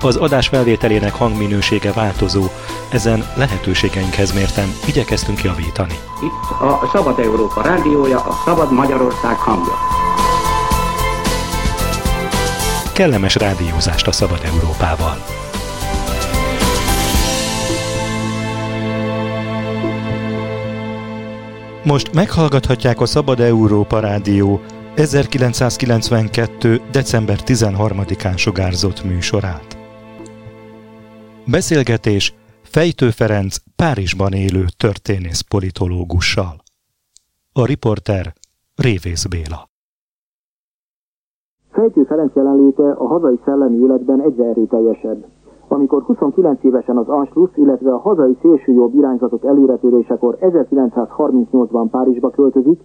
Az adás felvételének hangminősége változó, ezen lehetőségeinkhez mérten igyekeztünk javítani. Itt a Szabad Európa rádiója, a Szabad Magyarország hangja. Kellemes rádiózást a Szabad Európával! Most meghallgathatják a Szabad Európa Rádió 1992. december 13-án sugárzott műsorát. Beszélgetés Fejtő Ferenc Párizsban élő történész politológussal. A riporter Révész Béla. Fejtő Ferenc jelenléte a hazai szellemi életben egyre erőteljesebb. Amikor 29 évesen az Anschluss, illetve a hazai szélsőjobb irányzatok előretörésekor 1938-ban Párizsba költözik,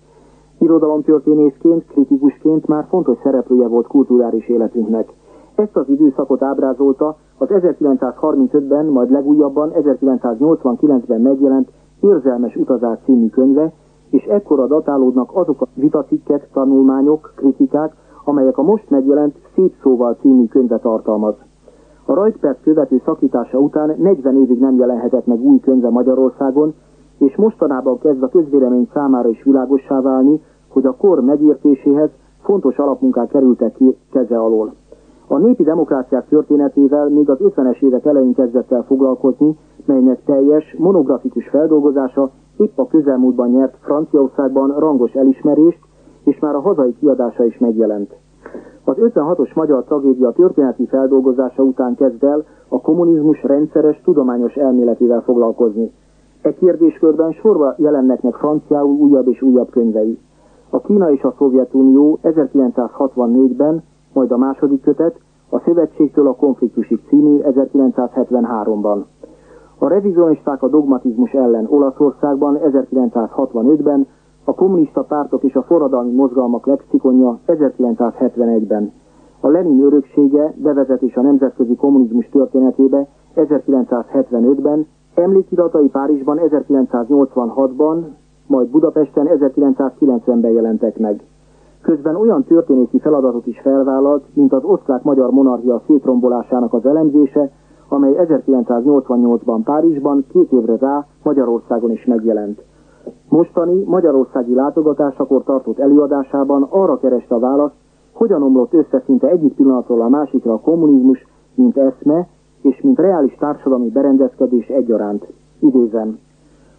irodalomtörténészként, kritikusként már fontos szereplője volt kulturális életünknek. Ezt az időszakot ábrázolta az 1935-ben, majd legújabban 1989-ben megjelent Érzelmes utazás című könyve, és ekkora datálódnak azok a vitacikkek, tanulmányok, kritikák, amelyek a most megjelent Szép szóval című könyve tartalmaz. A rajtperc követő szakítása után 40 évig nem jelenhetett meg új könyve Magyarországon, és mostanában kezd a közvélemény számára is világossá válni, hogy a kor megértéséhez fontos alapmunkák kerültek ki keze alól. A népi demokráciák történetével még az 50-es évek elején kezdett el foglalkozni, melynek teljes, monografikus feldolgozása épp a közelmúltban nyert Franciaországban rangos elismerést, és már a hazai kiadása is megjelent. Az 56-os magyar tragédia történeti feldolgozása után kezd el a kommunizmus rendszeres tudományos elméletével foglalkozni. E kérdéskörben sorba jelennek meg franciául újabb és újabb könyvei. A Kína és a Szovjetunió 1964-ben majd a második kötet, a Szövetségtől a konfliktusig című 1973-ban. A revizionisták a dogmatizmus ellen Olaszországban 1965-ben, a kommunista pártok és a forradalmi mozgalmak lexikonja 1971-ben. A Lenin öröksége bevezetés a nemzetközi kommunizmus történetébe 1975-ben, emlékiratai Párizsban 1986-ban, majd Budapesten 1990-ben jelentek meg. Közben olyan történészi feladatot is felvállalt, mint az osztrák-magyar monarchia szétrombolásának az elemzése, amely 1988-ban Párizsban, két évre rá Magyarországon is megjelent. Mostani magyarországi látogatásakor tartott előadásában arra kereste a választ, hogyan omlott össze szinte egyik pillanatról a másikra a kommunizmus, mint eszme, és mint reális társadalmi berendezkedés egyaránt. Idézem.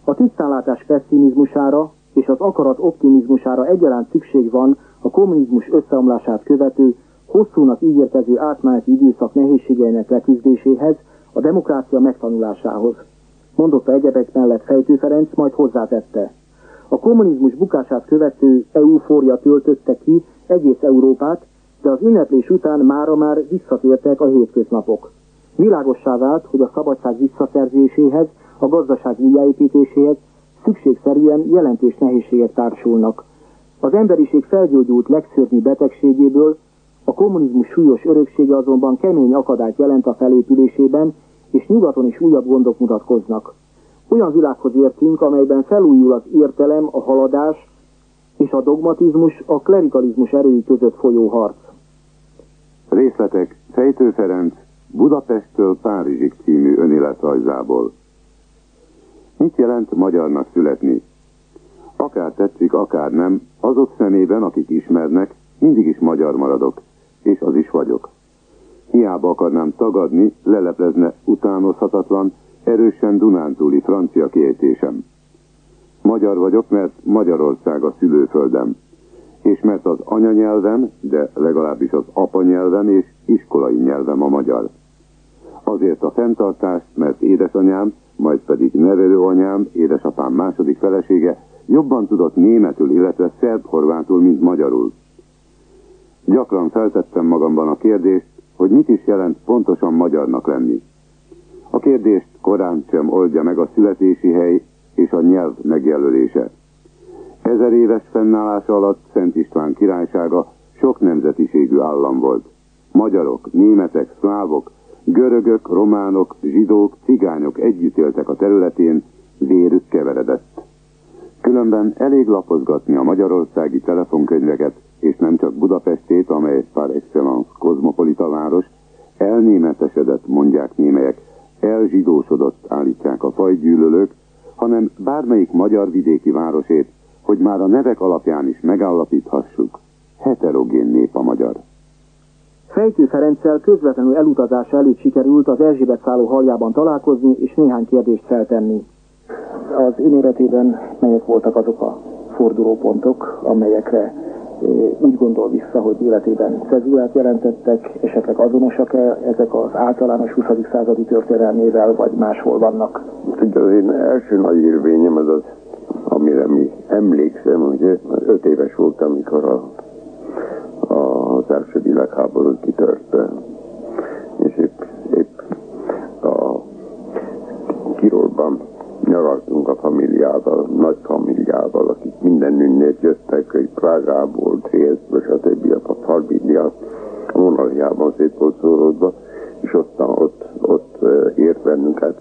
A tisztánlátás pessimizmusára és az akarat optimizmusára egyaránt szükség van a kommunizmus összeomlását követő, hosszúnak ígérkező átmeneti időszak nehézségeinek leküzdéséhez, a demokrácia megtanulásához. Mondotta egyebek mellett Fejtő Ferenc, majd hozzátette. A kommunizmus bukását követő eufória töltötte ki egész Európát, de az ünneplés után mára már visszatértek a hétköznapok. Világossá vált, hogy a szabadság visszaszerzéséhez, a gazdaság újjáépítéséhez szükségszerűen jelentős nehézségek társulnak. Az emberiség felgyógyult legszörnyű betegségéből a kommunizmus súlyos öröksége azonban kemény akadályt jelent a felépülésében, és nyugaton is újabb gondok mutatkoznak. Olyan világhoz értünk, amelyben felújul az értelem, a haladás és a dogmatizmus a klerikalizmus erői között folyó harc. Részletek Fejtő Ferenc Budapesttől Párizsig című önéletrajzából. Mit jelent magyarnak születni? Akár tetszik, akár nem, azok szemében, akik ismernek, mindig is magyar maradok, és az is vagyok. Hiába akarnám tagadni, leleplezne utánozhatatlan, erősen Dunántúli francia kiejtésem. Magyar vagyok, mert Magyarország a szülőföldem, és mert az anyanyelvem, de legalábbis az apanyelvem és iskolai nyelvem a magyar. Azért a fenntartást, mert édesanyám, majd pedig nevelőanyám, édesapám második felesége jobban tudott németül, illetve szerb-horvátul, mint magyarul. Gyakran feltettem magamban a kérdést, hogy mit is jelent pontosan magyarnak lenni. A kérdést korán sem oldja meg a születési hely és a nyelv megjelölése. Ezer éves fennállása alatt Szent István királysága sok nemzetiségű állam volt. Magyarok, németek, szlávok, görögök, románok, zsidók, cigányok együtt éltek a területén, vérük keveredett. Különben elég lapozgatni a magyarországi telefonkönyveket, és nem csak Budapestét, amely par excellence kozmopolita város, elnémetesedett, mondják némelyek, elzsidósodott állítják a fajgyűlölők, hanem bármelyik magyar vidéki városét, hogy már a nevek alapján is megállapíthassuk, heterogén nép a magyar. Fejtő Ferenccel közvetlenül elutazása előtt sikerült az Erzsébet szálló haljában találkozni és néhány kérdést feltenni. Az én életében melyek voltak azok a fordulópontok, amelyekre úgy gondol vissza, hogy életében cezúrát jelentettek, esetleg azonosak-e ezek az általános 20. századi történelmével, vagy máshol vannak? Ugye az én első nagy érvényem az az, amire mi emlékszem, hogy öt éves voltam, amikor a, a, az első világháború kitört, és épp, épp a Kirolban nyaraltunk a familiával, nagy familiával, akik mindenünnét jöttek, hogy Prágából, Triestből, stb. a Falbidia a monarchiában szét volt szóródva, és ott, ott, ott ért bennünket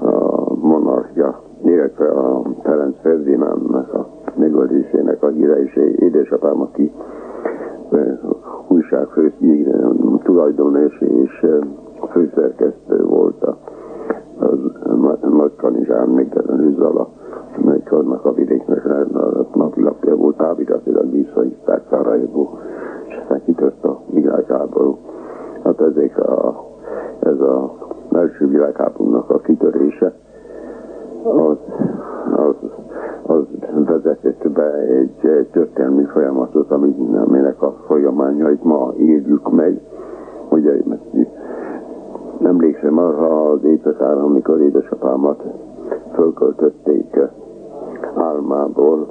a monarchia, illetve a Ferenc Ferdinándnak a megölésének a híre, és édesapám, aki újságfő tulajdonos és főszerkesztő volt a nagy kanizsán megjelenő Zala, melyik annak a vidéknek a napilapja volt, táviratilag visszahívták Szarajevó, és aztán kitört a világháború. Hát ezek a, ez a első világháborúnak a kitörése, az, az, az vezetett be egy történelmi folyamatot, aminek a folyamányait ma éljük meg. Ugye Emlékszem arra az éjszakára, amikor édesapámat fölköltötték álmából,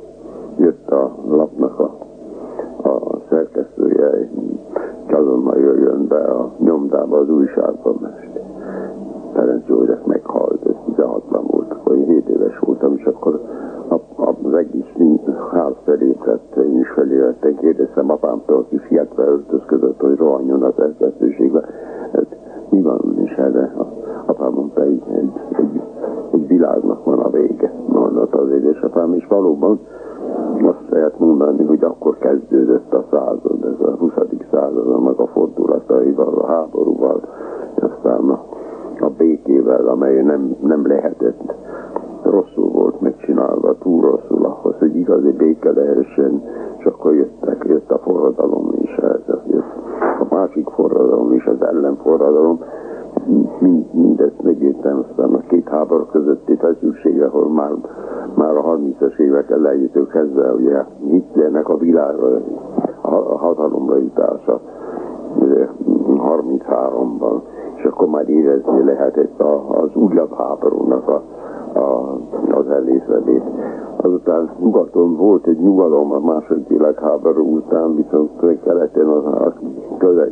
jött a lapnak a, a szerkesztője, azonnal jöjjön be a nyomdába az újságban, mert Ferenc József meghalt, ez 16-ban volt, én 7 éves voltam, és akkor az egész ház felépett, én is felépettem, kérdeztem apámtól, aki fiatva öltözködött, hogy rohanjon a szerkesztőségbe. Mi van, és erre apám mondta, egy, egy, egy, világnak van a vége, mondott az édesapám, és valóban azt lehet mondani, hogy akkor kezdődött a század, ez a 20. század, annak a fordulataival, a háborúval, aztán a, a békével, amely nem, nem lehetett rosszul volt megcsinálva, túl rosszul ahhoz, hogy igazi béke lehessen, és akkor jöttek, jött a forradalom is, a másik forradalom is, az ellenforradalom, mind, mindezt megértem, aztán a két háború közötti feszültsége, ahol már, már a 30-as évek elejétől kezdve, ugye Hitlernek a világ a hatalomra jutása 33-ban, és akkor már érezni lehetett az újabb háborúnak a a, az elészelét. Azután nyugaton volt egy nyugalom a második világháború után, viszont keleten, az, a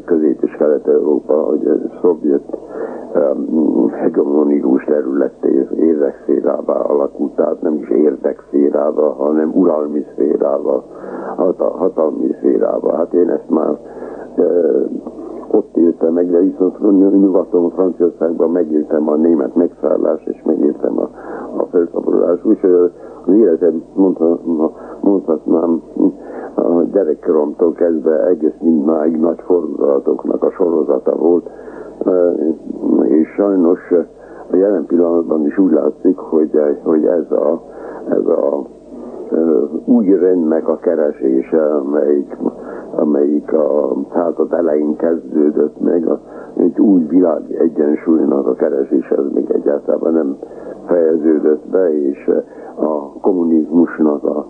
közép- és kelet-európa, hogy a szovjet um, hegemonikus területé érdekszférává alakult, tehát nem is érdekszférába, hanem uralmi szférába, hatalmi szférába. Hát én ezt már ott éltem meg, de viszont nyugaton, Franciaországban megéltem a német megszállás, és megéltem a, a felszabadulás. Úgyhogy az életem mondhatnám a gyerekkoromtól kezdve egész mindmáig nagy fordulatoknak a sorozata volt, és sajnos a jelen pillanatban is úgy látszik, hogy, hogy ez a, ez a új rendnek a keresése, amelyik, amelyik a század elején kezdődött meg, a, egy új világ egyensúlynak a keresése, ez még egyáltalán nem fejeződött be, és a kommunizmusnak a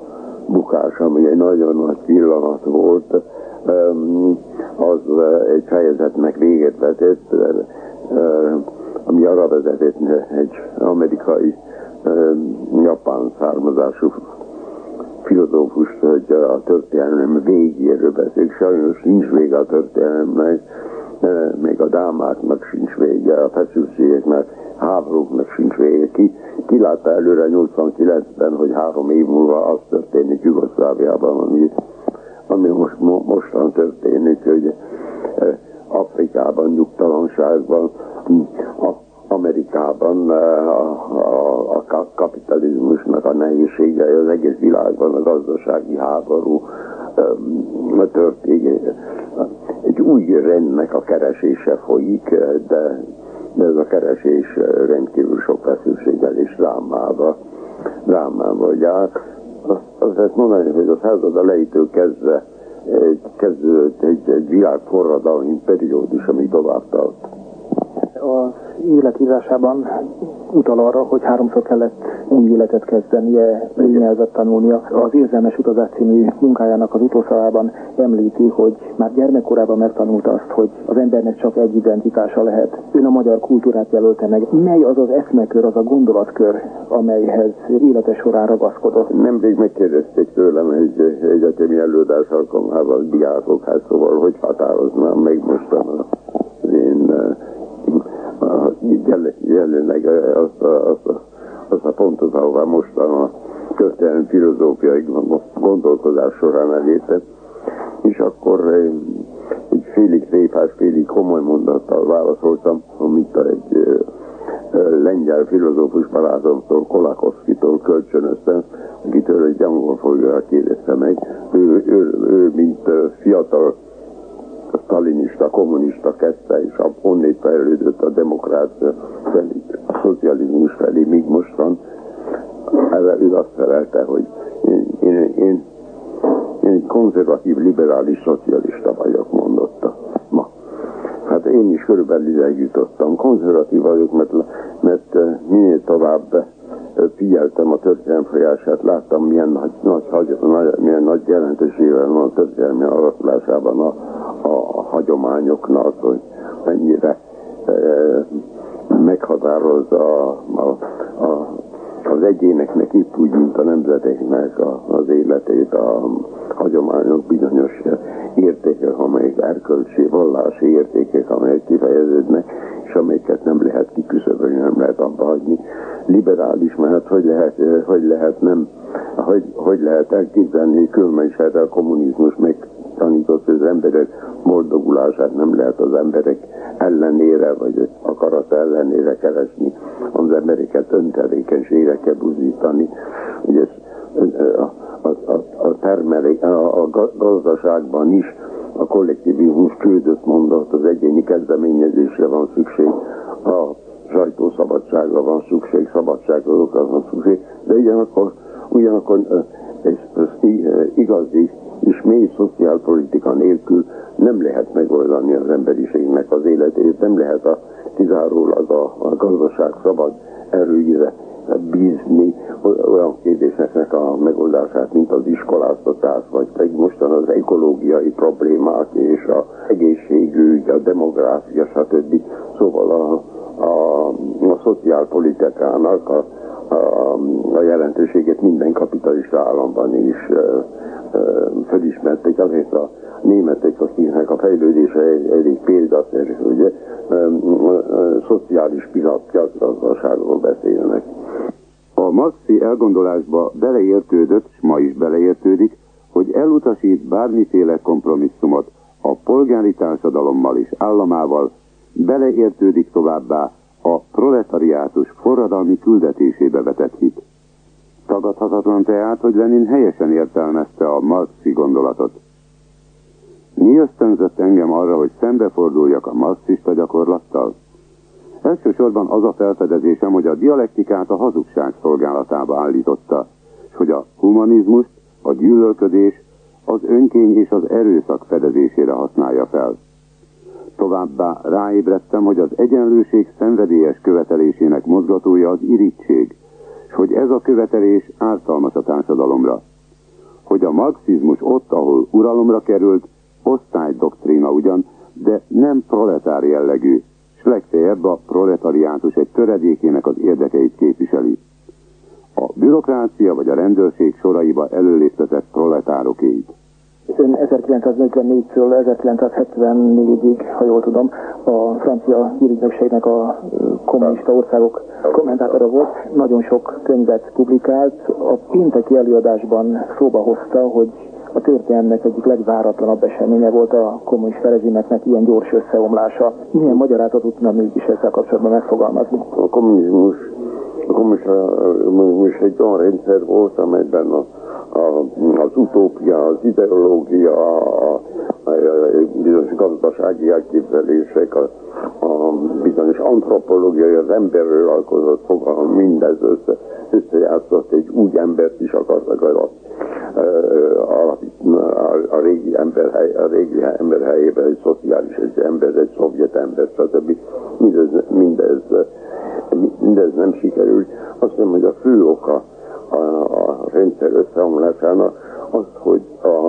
bukása, ami egy nagyon nagy pillanat volt, az egy fejezetnek véget vetett, ami arra vezetett egy amerikai japán származású filozófust, hogy a történelem végéről beszél. Sajnos nincs vége a történelemnek, még a dámáknak sincs vége, a feszültségeknek háborúknak sincs vége. Ki, ki látta előre 89-ben, hogy három év múlva az történik Jugoszláviában, ami, ami most, mo, mostan történik, hogy eh, Afrikában nyugtalanságban, a, Amerikában eh, a, a, a kapitalizmusnak a nehézsége, az egész világban a gazdasági háború eh, történik. Egy új rendnek a keresése folyik, de de ez a keresés rendkívül sok feszültséggel és drámával, drámával jár. Azt lehet mondani, hogy a század elejétől kezdve kezdődött egy, egy világforradalmi periódus, ami tovább tart. Életírásában utal arra, hogy háromszor kellett új életet kezdenie, új nyelvet tanulnia. Az Érzelmes Utazás című munkájának az utolsóában említi, hogy már gyermekkorában megtanulta azt, hogy az embernek csak egy identitása lehet. Ön a magyar kultúrát jelölte meg. Mely az az eszmekör, az a gondolatkör, amelyhez élete során ragaszkodott? Nemrég megkérdezték tőlem egy egyetemi előadás alkalmával diákok, hát szóval hogy határoznám meg mostan az én jelenleg azt a, azt, a, azt a pontot, ahová mostan a történelmi filozófiai gondolkodás során elértem, és akkor egy félig tréfás, félig komoly mondattal válaszoltam, amit egy lengyel filozófus barátomtól, Kolakovszkitól kölcsönöztem, akitől egy angol folyóra kérdezte meg. Ő, ő, ő, mint fiatal stalinista, kommunista kezdte, és a onnét fejlődött a demokrácia felé, a szocializmus felé, míg mostan erre ő azt felelte, hogy én, én, én, én egy konzervatív, liberális szocialista vagyok, mondotta ma. Hát én is körülbelül ide jutottam. Konzervatív vagyok, mert, mert eh, minél tovább eh, figyeltem a történelem folyását, láttam milyen nagy, nagy, nagy, milyen nagy jelentősége van a történelmi alakulásában a, a hagyományoknak, hogy mennyire e, meghatározza a, a, a, az egyéneknek itt úgy, mint a nemzeteknek a, az életét, a hagyományok bizonyos értékek, amelyek erkölcsi, vallási értékek, amelyek kifejeződnek, és amelyeket nem lehet kiküszöbölni, nem lehet abba hagyni. Liberális, mert hogy lehet, hogy lehet nem, hogy, hogy lehet elképzelni, különben is hát a kommunizmus meg tanított, hogy az emberek boldogulását nem lehet az emberek ellenére, vagy akarat ellenére keresni, az embereket öntevékenységre kell buzítani. Ugye ez, a, a, a, a, termelé, a, a gazdaságban is a kollektivizmus csődöt mondott, az egyéni kezdeményezésre van szükség, a sajtószabadságra van szükség, szabadságra van szükség, de ugyanakkor, ugyanakkor ez, ez igazi és mély szociálpolitika nélkül nem lehet megoldani az emberiségnek az életét, nem lehet a, kizárólag a, a gazdaság szabad erőire bízni olyan kérdéseknek a megoldását, mint az iskoláztatás, vagy pedig mostan az ekológiai problémák és a egészségügy, a demográfia, stb. Szóval a, a, a szociálpolitikának a, a, a jelentőséget minden kapitalista államban is felismerték, azért a németek, akiknek a fejlődése elég példaszerű, ugye, szociális piacgazdaságról beszélnek. A Maxi elgondolásba beleértődött, és ma is beleértődik, hogy elutasít bármiféle kompromisszumot a polgári társadalommal és államával, beleértődik továbbá a proletariátus forradalmi küldetésébe vetett hit. Tagadhatatlan tehát, hogy Lenin helyesen értelmezte a marxi gondolatot. Mi ösztönzött engem arra, hogy szembeforduljak a marxista gyakorlattal? Elsősorban az a felfedezésem, hogy a dialektikát a hazugság szolgálatába állította, és hogy a humanizmust, a gyűlölködés, az önkény és az erőszak fedezésére használja fel. Továbbá ráébredtem, hogy az egyenlőség szenvedélyes követelésének mozgatója az irítség, hogy ez a követelés ártalmas a társadalomra. Hogy a marxizmus ott, ahol uralomra került, osztálydoktrína ugyan, de nem proletár jellegű, s legfeljebb a proletariátus egy töredékének az érdekeit képviseli. A bürokrácia vagy a rendőrség soraiba előléptetett proletárokéit. Ön 1944-től 1974-ig, ha jól tudom, a francia hírügynökségnek a kommunista országok kommentátora volt. Nagyon sok könyvet publikált. A pénteki előadásban szóba hozta, hogy a történelmnek egyik legváratlanabb eseménye volt a kommunista rezsimeknek ilyen gyors összeomlása. Milyen magyarázatot tudna mégis ezzel kapcsolatban megfogalmazni? A kommunizmus, kommunizmus egy olyan rendszer volt, amelyben a, a, az utópia, az ideológia, a, a, a bizonyos gazdasági elképzelések, a, a bizonyos antropológiai, az emberről alkozott fogalom, mindez össze, összejátszott, egy úgy embert is akartak a a, a, a régi ember, hely, a régi ember helyében egy szociális egy ember, egy szovjet ember, stb. Mindez, mindez, mindez nem sikerült. Azt hiszem, hogy a fő oka a, a rendszer összeomlásának az, hogy a,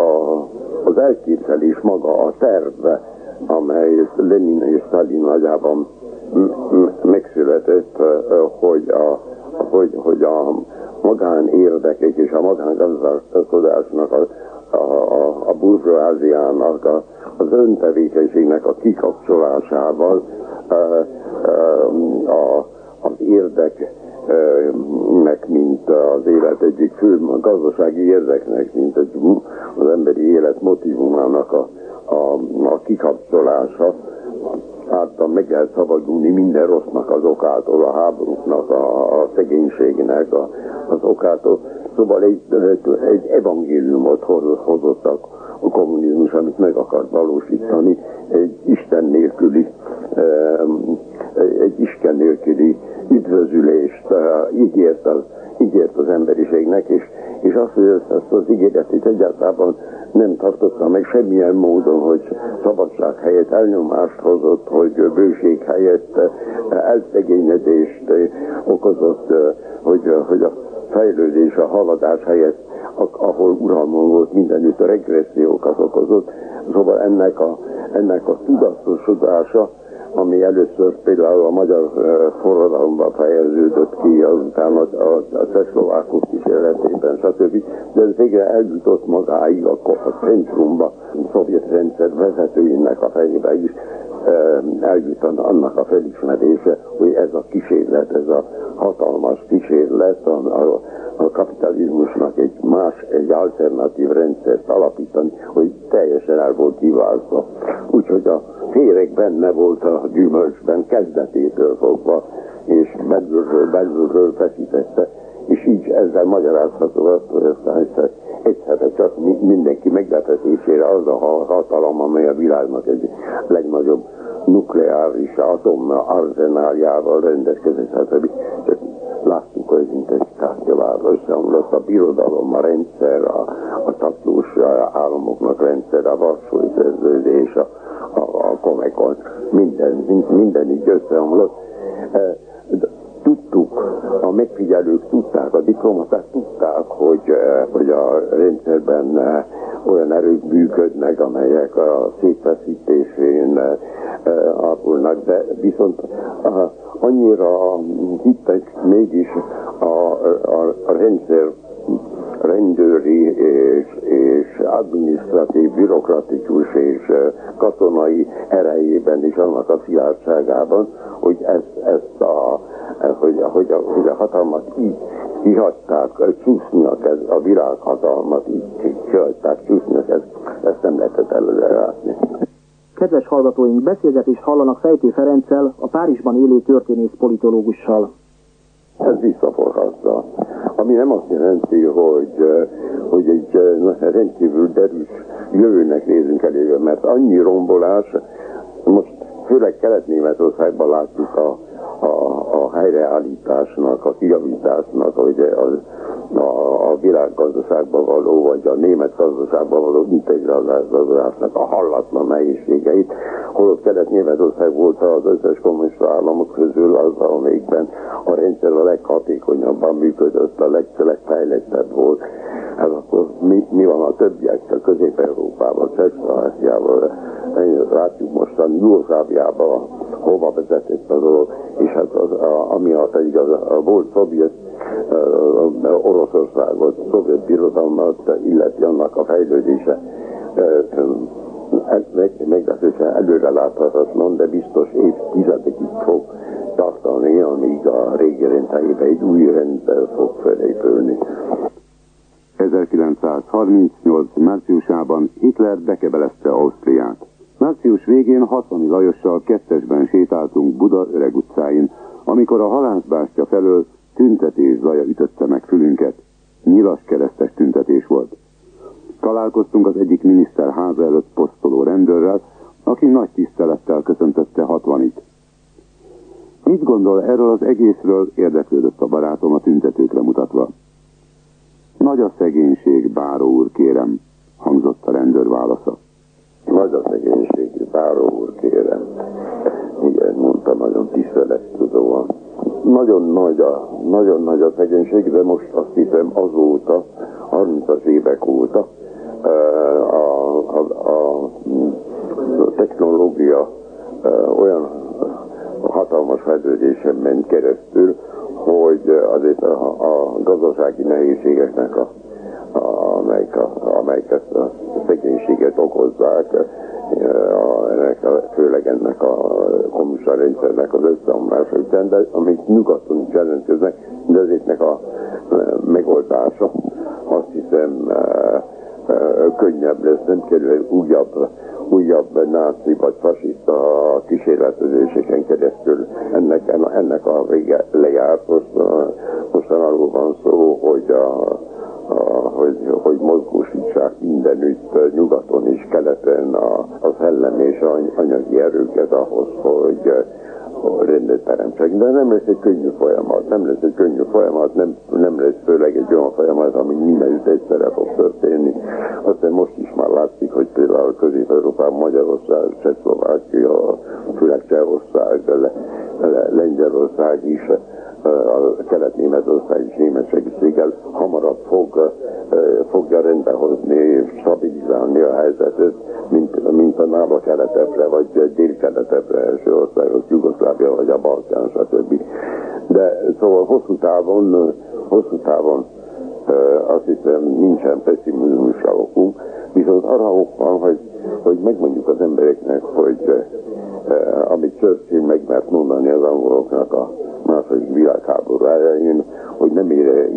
a, az elképzelés maga, a terve, amely Lenin és Stalin nagyában megszületett, hogy a, hogy, hogy a magánérdekek és a magángazdálkodásnak, a, a, a, a burzsóáziának, a, az öntevékenységnek a kikapcsolásával a, az érdeknek, mint az élet egyik fő gazdasági érdeknek, mint egy, az emberi élet motivumának a, a, a kikapcsolása, által meg lehet szabadulni minden rossznak az okától, a háborúknak, a, a szegénységnek a, az okától. Szóval egy, egy evangéliumot hozottak a kommunizmus, amit meg akart valósítani, egy Isten nélküli, egy Isten nélküli üdvözülést ígért az, ígért az emberiségnek, és, és azt, hogy ezt az ígéretét egyáltalán nem tartotta meg semmilyen módon, hogy szabadság helyett elnyomást hozott, hogy bőség helyett elszegényedést okozott, hogy, hogy a fejlődés, a haladás helyett, ahol uralmon volt mindenütt a regressziókat okozott. Szóval ennek a, ennek a tudatosodása, ami először például a magyar forradalomban fejeződött ki, azután a, a, a csehszlovákok kísérletében, stb. De ez végre eljutott magáig a, a centrumba, a szovjet rendszer vezetőinek a fejébe is, eljutott annak a felismerése, hogy ez a kísérlet, ez a hatalmas kísérlet a, a, a kapitalizmusnak egy más, egy alternatív rendszert alapítani, hogy teljesen el volt kiváltva. Úgyhogy a féreg benne volt a gyümölcsben kezdetétől fogva, és belülről, belülről feszítette, és így ezzel magyarázható azt, hogy aztán egyszer, egyszerre csak mindenki meglepetésére az a hatalom, amely a világnak egy legnagyobb nukleáris atom arzenáljával rendelkezett, stb. Csak láttuk, hogy intenzitációval összeomlott a birodalom, a rendszer, a, a tatlós államoknak rendszer, a Varsói szerződés, a, a, a Komekon, minden, minden így összeomlott. A megfigyelők tudták, a diplomaták tudták, hogy, e, hogy a rendszerben e, olyan erők működnek, amelyek a szétfeszítésén ápolnak, de viszont annyira hittek mégis a, a, a rendszer rendőri és, és adminisztratív, bürokratikus és katonai erejében is annak a szilárdságában, hogy ezt, ezt a, hogy, hogy, a, hogy a hatalmat így kihagyták csúszniak, ez, a világhatalmat így kihagyták csúszniak, ezt, ezt nem lehetett előre látni. Kedves hallgatóink, beszélgetést hallanak Fejtő Ferenccel, a Párizsban élő történész politológussal. Ez visszaforhatza. Ami nem azt jelenti, hogy, hogy egy rendkívül derűs jövőnek nézünk elébe, mert annyi rombolás, most főleg Kelet-Németországban látjuk a, a, a helyreállításnak, a kijavításnak, hogy az a, a világgazdaságban való, vagy a német gazdaságban való integrálásnak a hallatlan nehézségeit, holott Kelet-Németország volt az összes kommunista államok közül az, amelyikben a rendszer a leghatékonyabban működött, a leg, legfejlettebb volt. Hát akkor mi, mi van a többiekkel, Közép-Európában, Csehszlovákiával, látjuk mostan Jugoszláviában, hova vezetett a dolog, és hát az, a, ami az, a volt szovjet Oroszországot, szovjet birodalmat illeti annak a fejlődése meg, meglehetősen előre láthatatlan, de biztos évtizedekig fog tartani, amíg a régi rendhelyébe egy új rendszer fog felépülni. 1938. márciusában Hitler bekebelezte Ausztriát. Március végén Hasszani Lajossal kettesben sétáltunk Buda öreg utcáin, amikor a halászbástya felől tüntetés zaja ütötte meg fülünket. Nyilas keresztes tüntetés volt. Találkoztunk az egyik miniszter háza előtt posztoló rendőrrel, aki nagy tisztelettel köszöntötte hatvanit. Mit gondol erről az egészről, érdeklődött a barátom a tüntetőkre mutatva. Nagy a szegénység, báró úr, kérem, hangzott a rendőr válasza. Nagy a szegénység, báró úr, kérem. Igen, mondta nagyon tisztelettudóan. Nagyon nagy a, nagyon nagy a szegénység, de most azt hiszem azóta, 30-as évek óta a, a, a, a technológia olyan hatalmas fejlődésen ment keresztül, hogy azért a, a gazdasági nehézségeknek, a, a, amelyek, a, amelyek ezt a szegénységet okozzák, a, ennek a, főleg ennek a kommunista rendszernek az összeomlása után, de amik nyugaton is jelentkeznek, de ezeknek a megoldása azt hiszem könnyebb lesz, nem kerül újabb, újabb náci vagy fasiszta kísérletezéseken keresztül ennek, ennek a vége lejárt. Most, most arról van szó, hogy a, hogy, hogy mozgósítsák mindenütt, nyugaton és keleten a, a szellem és anyagi erőket ahhoz, hogy rendet teremtsek. De nem lesz egy könnyű folyamat, nem lesz egy könnyű folyamat, nem, nem lesz főleg egy olyan folyamat, ami mindenütt egyszerre fog történni. Aztán most például Közép-Európában Magyarország, Csehszlovákia, főleg Csehország, Le, Le, Lengyelország is a kelet-németország és német segítséggel hamarabb fog, fogja rendbehozni, stabilizálni a helyzetet, mint, mint a nála keletebbre, vagy dél-keletebbre első országok, Jugoszlávia, vagy a Balkán, stb. De szóval hosszú távon, hosszú távon azt hiszem nincsen pessimizmusra okunk, viszont arra ok van, hogy, hogy megmondjuk az embereknek, hogy amit Churchill megmert mondani az angoloknak a második világháború elején, hogy nem ére,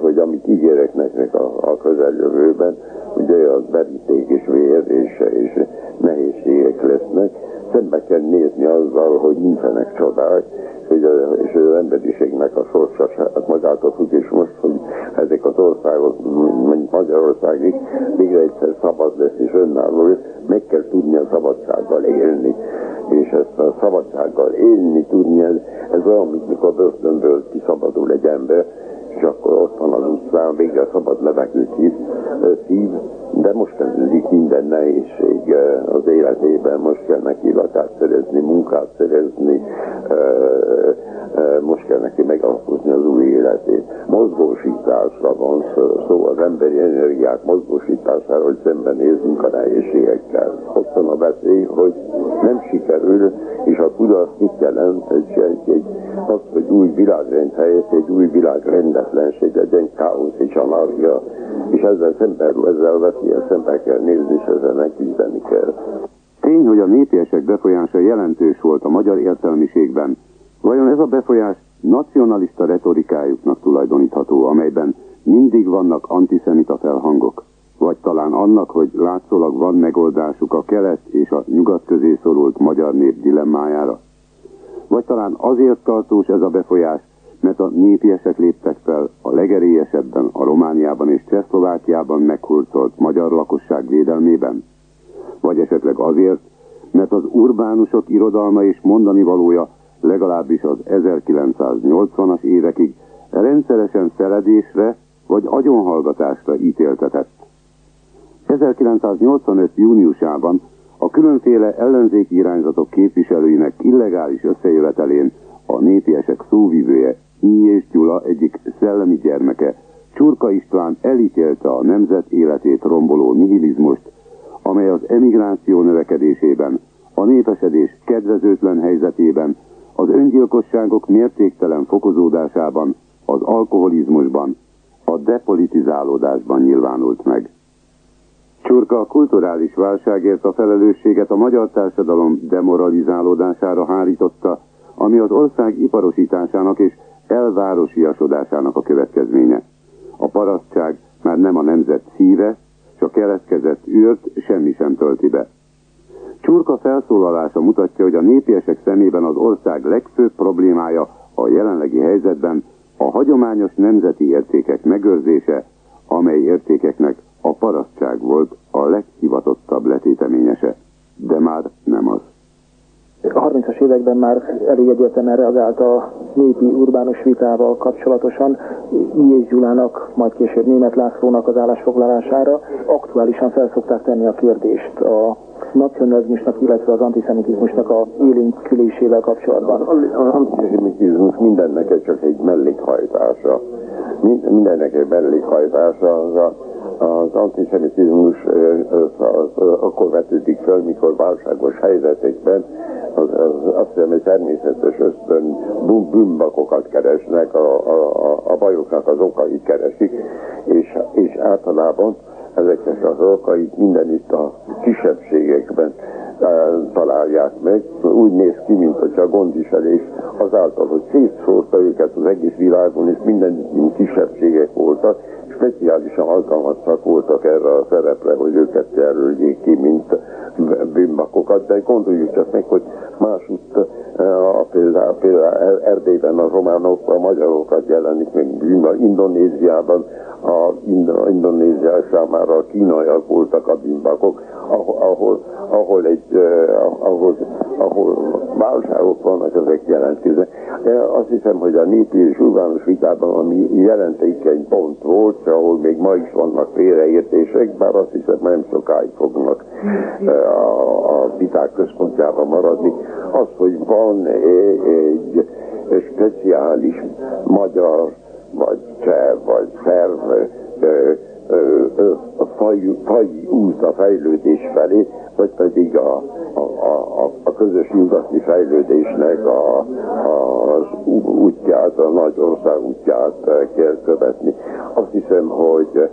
hogy amit ígérek neknek a, a közeljövőben, ugye az beríték és vér és, és nehézségek lesznek, szembe kell nézni azzal, hogy nincsenek csodák, a, és az emberiségnek a sorsa hát magától függ, és most, hogy ezek az országok, mondjuk Magyarország is, végre egyszer szabad lesz és önálló lesz, meg kell tudni a szabadsággal élni. És ezt a szabadsággal élni tudni, ez, ez olyan, mint mikor börtönből kiszabadul egy ember, és akkor ott van az utcán, végre szabad levegőt szív, de most kezdődik minden nehézség az életében, most kell neki lakást szerezni, munkát szerezni, most kell neki megalapozni az új életét. Mozgósításra van szó, az emberi energiák mozgósítására, hogy szembenézünk a nehézségekkel. Ott van a veszély, hogy nem sikerül, és a kudarc mit jelent, egy, egy, egy, az, hogy új világrend helyett egy új világrendetlenség, egy káosz és anarchia, és ezzel szemben, ezzel veszélyen szemben kell nézni, és ezzel megküzdeni kell. Tény, hogy a népiesek befolyása jelentős volt a magyar értelmiségben, Vajon ez a befolyás nacionalista retorikájuknak tulajdonítható, amelyben mindig vannak antiszemita felhangok? Vagy talán annak, hogy látszólag van megoldásuk a kelet és a nyugat közé szorult magyar nép dilemmájára? Vagy talán azért tartós ez a befolyás, mert a népiesek léptek fel a legerélyesebben a Romániában és Csehszlovákiában meghurcolt magyar lakosság védelmében? Vagy esetleg azért, mert az urbánusok irodalma és mondani valója legalábbis az 1980-as évekig rendszeresen feledésre vagy agyonhallgatásra ítéltetett. 1985. júniusában a különféle ellenzéki irányzatok képviselőinek illegális összejövetelén a népiesek szóvívője I. és Gyula egyik szellemi gyermeke, Csurka István elítélte a nemzet életét romboló nihilizmust, amely az emigráció növekedésében, a népesedés kedvezőtlen helyzetében az öngyilkosságok mértéktelen fokozódásában az alkoholizmusban, a depolitizálódásban nyilvánult meg. Csurka a kulturális válságért a felelősséget a magyar társadalom demoralizálódására hárította, ami az ország iparosításának és elvárosiasodásának a következménye. A parasztság már nem a nemzet szíve, és a keletkezett űrt semmi sem tölti be. Csurka felszólalása mutatja, hogy a népiesek szemében az ország legfőbb problémája a jelenlegi helyzetben a hagyományos nemzeti értékek megőrzése, amely értékeknek a parasztság volt a leghivatottabb letéteményese, de már nem az. A 30-as években már elég egyértelműen reagált a népi urbánus vitával kapcsolatosan I. és Gyulának, majd később Német Lászlónak az állásfoglalására. Aktuálisan felszokták tenni a kérdést a nacionalizmusnak, illetve az antiszemitizmusnak a élénkülésével kapcsolatban. Az antiszemitizmus mindennek csak egy mellékhajtása. Mindennek egy mellékhajtása az a az antiszemitizmus akkor vetődik fel, mikor válságos helyzetekben az, az, azt hiszem, hogy természetes ösztön bűnbakokat keresnek, a, a, a bajoknak az okait keresik, és, és általában ezeknek az okait mindenütt a kisebbségekben találják meg. Úgy néz ki, mint hogy a gondviselés azáltal, hogy szétszórta őket az egész világon, és minden kisebbségek voltak, speciálisan alkalmasak voltak erre a szerepre, hogy őket jelöljék ki, mint bűnbakokat, de gondoljuk csak meg, hogy másutt például, például Erdélyben a románok, a magyarokat jelenik meg bűn, Indonéziában a Indonézia számára a kínaiak voltak a bűnbakok, ahol, ahol, egy, uh, ahol, ahol válságok vannak, ezek jelentkeznek. Azt hiszem, hogy a népi és urbánus vitában, ami jelentékeny pont volt, ahol még ma is vannak félreértések, bár azt hiszem, nem sokáig fognak uh, a, a viták központjában maradni, az, hogy van egy, speciális magyar vagy cseh, vagy szerv a faj, faj út a fejlődés felé, vagy pedig a, a, a, a közös nyugati fejlődésnek a, a, az útját, a nagy ország útját kell követni. Azt hiszem, hogy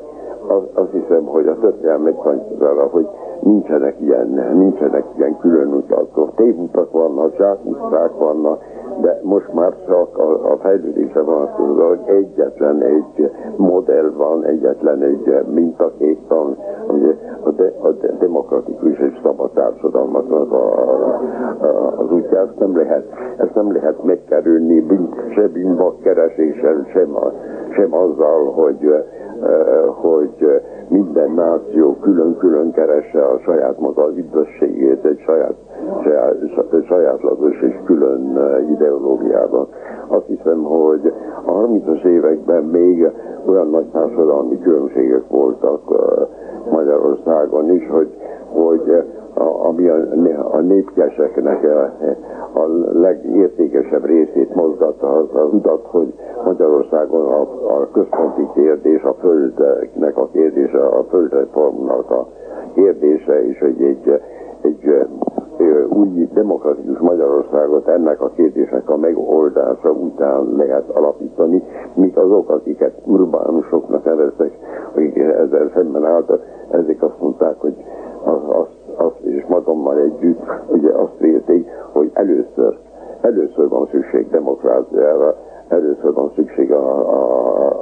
azt hiszem, hogy a történelem megtanítja hogy nincsenek ilyen, nincsenek ilyen külön utak. Tévutak vannak, zsákutcák vannak, de most már csak a, a fejlődése van az, hogy egyetlen egy modell van, egyetlen egy mintakép van, ugye a, de, a de, demokratikus és szabad társadalmaknak a, a, a, az útja, ezt nem lehet, ezt nem lehet megkerülni se bűnbakkereséssel, sem, sem azzal, hogy hogy minden náció külön-külön keresse a saját maga üdvösségét egy saját, saját, sajátlagos és külön ideológiában. Azt hiszem, hogy a 30-as években még olyan nagy társadalmi különbségek voltak Magyarországon is, hogy, hogy ami a, a népkeseknek a, a legértékesebb részét mozgatta, az az udat, hogy Magyarországon a, a központi kérdés, a földnek a kérdése, a földreformnak a kérdése, és hogy egy, egy új demokratikus Magyarországot ennek a kérdésnek a megoldása után lehet alapítani, míg azok, akiket urbánusoknak neveztek, akik ezzel szemben álltak, ezek azt mondták, hogy az, az azt, és magammal együtt ugye azt vélték, hogy először, először van szükség demokráciára, először van szükség a, a,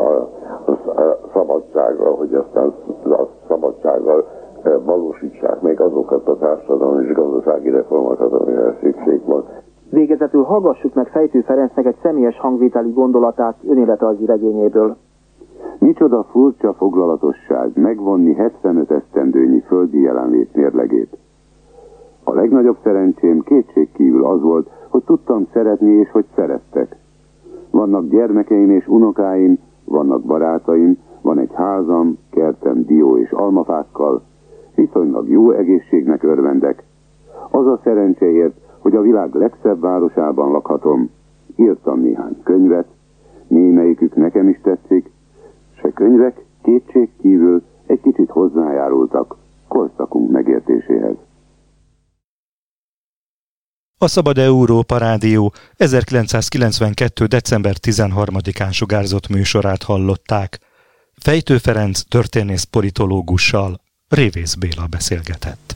a, a szabadságra, hogy aztán a szabadsággal eh, valósítsák meg azokat a társadalmi és gazdasági reformokat, amire szükség van. Végezetül hallgassuk meg Fejtő Ferencnek egy személyes hangvételi gondolatát önéletrajzi regényéből. Micsoda furcsa foglalatosság megvonni 75 esztendőnyi földi jelenlét mérlegét. A legnagyobb szerencsém kétségkívül az volt, hogy tudtam szeretni és hogy szerettek. Vannak gyermekeim és unokáim, vannak barátaim, van egy házam, kertem dió és almafákkal, viszonylag jó egészségnek örvendek. Az a szerencséért, hogy a világ legszebb városában lakhatom, írtam néhány könyvet, némelyikük nekem is tetszik, se könyvek kétség kívül egy kicsit hozzájárultak korszakunk megértéséhez. A Szabad Európa Rádió 1992. december 13-án sugárzott műsorát hallották. Fejtő Ferenc történész politológussal Révész Béla beszélgetett.